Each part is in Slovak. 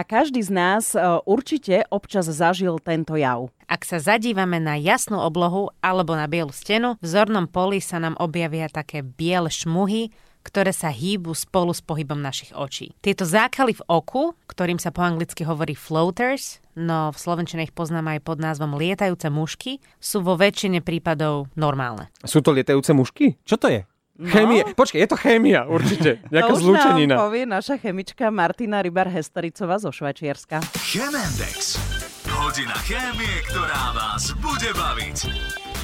a každý z nás e, určite občas zažil tento jav. Ak sa zadívame na jasnú oblohu alebo na bielu stenu, v zornom poli sa nám objavia také biele šmuhy, ktoré sa hýbu spolu s pohybom našich očí. Tieto zákaly v oku, ktorým sa po anglicky hovorí floaters, no v slovenčine ich poznám aj pod názvom lietajúce mušky, sú vo väčšine prípadov normálne. Sú to lietajúce mušky? Čo to je? No. Chémia. Počkej, je to chémia určite. Nejaká to už zlúčenina. nám povie naša chemička Martina Rybar-Hestericová zo Švajčiarska. Chemendex. Hodina chémie, ktorá vás bude baviť.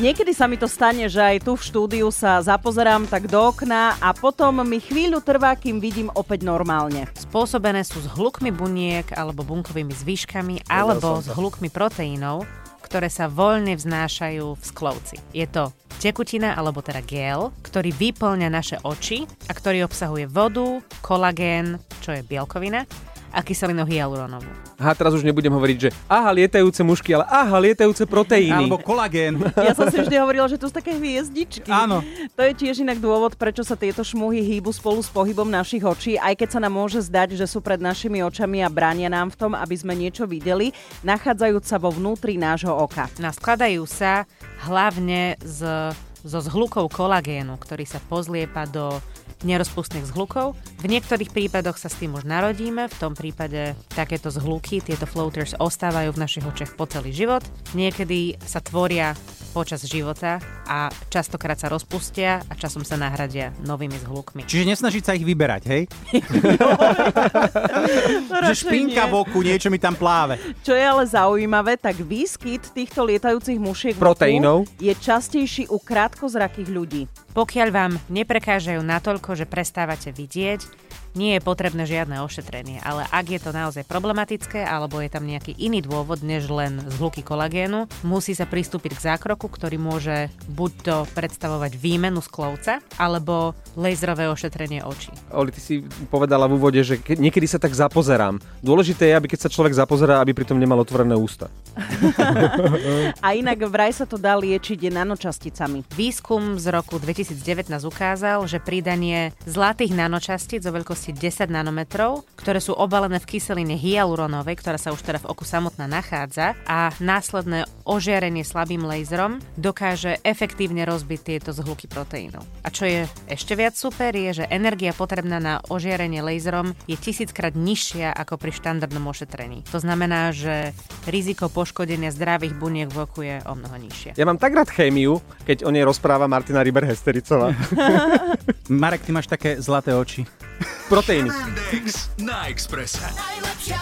Niekedy sa mi to stane, že aj tu v štúdiu sa zapozerám tak do okna a potom mi chvíľu trvá, kým vidím opäť normálne. Spôsobené sú s hlukmi buniek alebo bunkovými zvyškami alebo s hlukmi proteínov, ktoré sa voľne vznášajú v sklovci. Je to tekutina alebo teda gel, ktorý vyplňa naše oči a ktorý obsahuje vodu, kolagén, čo je bielkovina, a kyselinu hyaluronovú. Aha, teraz už nebudem hovoriť, že aha, lietajúce mušky, ale aha, lietajúce proteíny. Alebo kolagén. Ja som si vždy hovorila, že to sú také hviezdičky. Áno. To je tiež inak dôvod, prečo sa tieto šmuhy hýbu spolu s pohybom našich očí, aj keď sa nám môže zdať, že sú pred našimi očami a bránia nám v tom, aby sme niečo videli, nachádzajúc sa vo vnútri nášho oka. Naskladajú sa hlavne z, zo zhlukov kolagénu, ktorý sa pozliepa do nerozpustných zhlukov. V niektorých prípadoch sa s tým už narodíme, v tom prípade takéto zhluky, tieto floaters ostávajú v našich očiach po celý život. Niekedy sa tvoria počas života a častokrát sa rozpustia a časom sa nahradia novými zhlukmi. Čiže nesnažiť sa ich vyberať, hej? To že špinka nie. v oku, niečo mi tam pláve. Čo je ale zaujímavé, tak výskyt týchto lietajúcich mušiek Proteínov. je častejší u krátkozrakých ľudí. Pokiaľ vám neprekážajú natoľko, že prestávate vidieť, nie je potrebné žiadne ošetrenie, ale ak je to naozaj problematické alebo je tam nejaký iný dôvod než len zhluky kolagénu, musí sa pristúpiť k zákroku, ktorý môže buď to predstavovať výmenu sklovca alebo laserové ošetrenie očí. Oli, ty si povedala v úvode, že ke- niekedy sa tak zapozerám. Dôležité je, aby keď sa človek zapozerá, aby pritom nemal otvorené ústa. A inak vraj sa to dá liečiť nanočasticami. Výskum z roku 2019 ukázal, že pridanie zlatých nanočastíc o veľkosti 10 nanometrov, ktoré sú obalené v kyseline hyaluronovej, ktorá sa už teda v oku samotná nachádza, a následné ožiarenie slabým laserom dokáže efektívne rozbiť tieto zhluky proteínov. A čo je ešte viac super, je, že energia potrebná na ožiarenie laserom je tisíckrát nižšia ako pri štandardnom ošetrení. To znamená, že riziko poškodenia zdravých buniek v oku je o mnoho nižšie. Ja mám tak rád chémiu, keď o nej rozpráva Martina Ryber-Hestericová. Marek, ty máš také zlaté oči. Proteíny. Chemendex na Expresse. Najlepšia